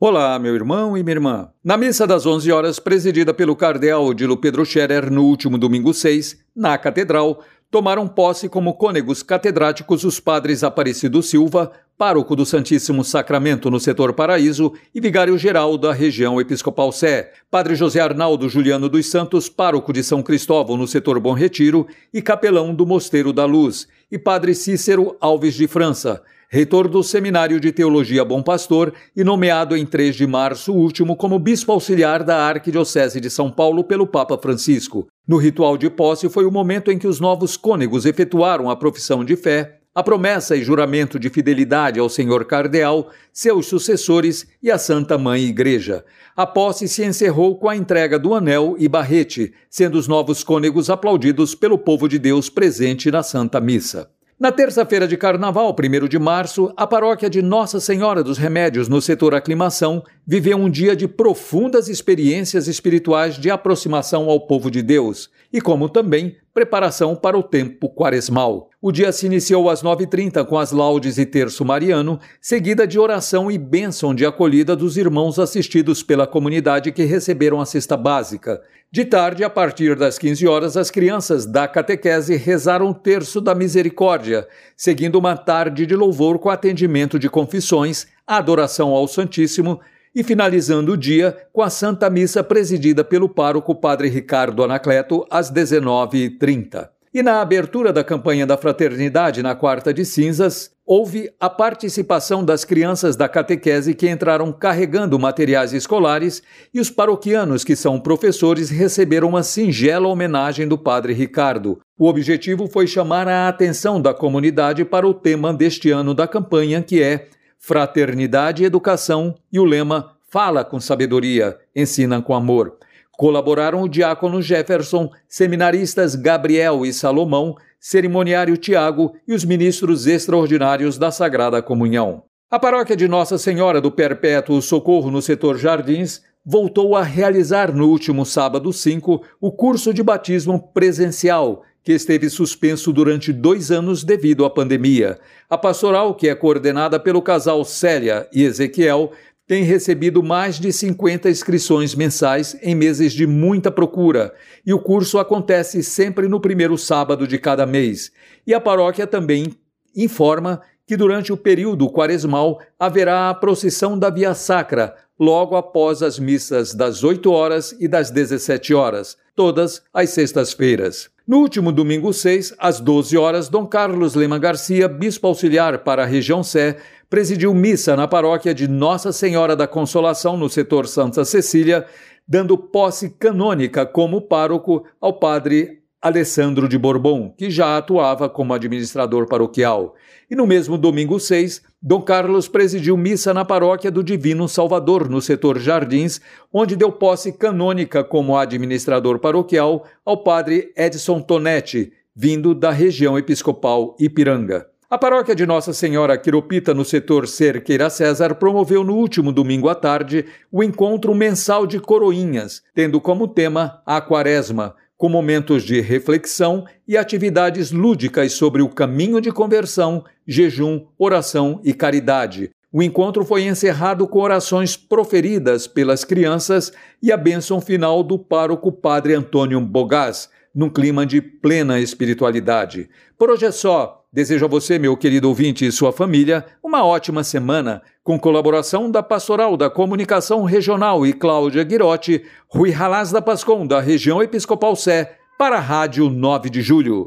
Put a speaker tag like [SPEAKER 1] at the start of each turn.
[SPEAKER 1] Olá, meu irmão e minha irmã. Na missa das 11 horas, presidida pelo cardeal Odilo Pedro Scherer no último domingo 6, na Catedral, tomaram posse como cônegos catedráticos os padres Aparecido Silva, pároco do Santíssimo Sacramento no setor Paraíso e vigário-geral da região Episcopal Sé, padre José Arnaldo Juliano dos Santos, pároco de São Cristóvão no setor Bom Retiro e capelão do Mosteiro da Luz, e padre Cícero Alves de França, reitor do Seminário de Teologia Bom Pastor e nomeado em 3 de março último como bispo auxiliar da Arquidiocese de São Paulo pelo Papa Francisco. No ritual de posse foi o momento em que os novos cônegos efetuaram a profissão de fé, a promessa e juramento de fidelidade ao Senhor Cardeal, seus sucessores e à Santa Mãe Igreja. A posse se encerrou com a entrega do anel e barrete, sendo os novos cônegos aplaudidos pelo povo de Deus presente na Santa Missa. Na terça-feira de carnaval, 1 de março, a paróquia de Nossa Senhora dos Remédios, no setor Aclimação, viveu um dia de profundas experiências espirituais de aproximação ao povo de Deus e, como também, preparação para o tempo quaresmal. O dia se iniciou às 9h30 com as laudes e terço mariano, seguida de oração e bênção de acolhida dos irmãos assistidos pela comunidade que receberam a cesta básica. De tarde, a partir das 15 horas, as crianças da catequese rezaram o terço da misericórdia, seguindo uma tarde de louvor com atendimento de confissões, adoração ao Santíssimo e finalizando o dia com a Santa Missa presidida pelo pároco Padre Ricardo Anacleto às 19h30. E na abertura da campanha da Fraternidade na Quarta de Cinzas, houve a participação das crianças da catequese que entraram carregando materiais escolares e os paroquianos, que são professores, receberam uma singela homenagem do Padre Ricardo. O objetivo foi chamar a atenção da comunidade para o tema deste ano da campanha, que é Fraternidade e Educação, e o lema Fala com sabedoria, ensina com amor. Colaboraram o diácono Jefferson, seminaristas Gabriel e Salomão, cerimoniário Tiago e os ministros extraordinários da Sagrada Comunhão. A paróquia de Nossa Senhora do Perpétuo Socorro no setor Jardins voltou a realizar no último sábado 5 o curso de batismo presencial, que esteve suspenso durante dois anos devido à pandemia. A pastoral, que é coordenada pelo casal Célia e Ezequiel, tem recebido mais de 50 inscrições mensais em meses de muita procura, e o curso acontece sempre no primeiro sábado de cada mês. E a paróquia também informa que durante o período quaresmal haverá a procissão da Via Sacra, logo após as missas das 8 horas e das 17 horas, todas as sextas-feiras. No último domingo 6, às 12 horas, Dom Carlos Lema Garcia, bispo auxiliar para a região Sé, presidiu missa na paróquia de Nossa Senhora da Consolação, no setor Santa Cecília, dando posse canônica como pároco ao padre Alessandro de Bourbon, que já atuava como administrador paroquial. E no mesmo domingo 6, Dom Carlos presidiu missa na paróquia do Divino Salvador, no setor Jardins, onde deu posse canônica como administrador paroquial ao padre Edson Tonetti, vindo da região episcopal Ipiranga. A paróquia de Nossa Senhora Quiropita, no setor Cerqueira César, promoveu no último domingo à tarde o encontro mensal de coroinhas, tendo como tema a quaresma, com momentos de reflexão e atividades lúdicas sobre o caminho de conversão, jejum, oração e caridade. O encontro foi encerrado com orações proferidas pelas crianças e a bênção final do pároco Padre Antônio Bogás, num clima de plena espiritualidade. Por hoje é só. Desejo a você, meu querido ouvinte e sua família, uma ótima semana, com colaboração da Pastoral da Comunicação Regional e Cláudia Guirotti, Rui Halaz da Pascom, da região Episcopal Sé, para a Rádio 9 de Julho.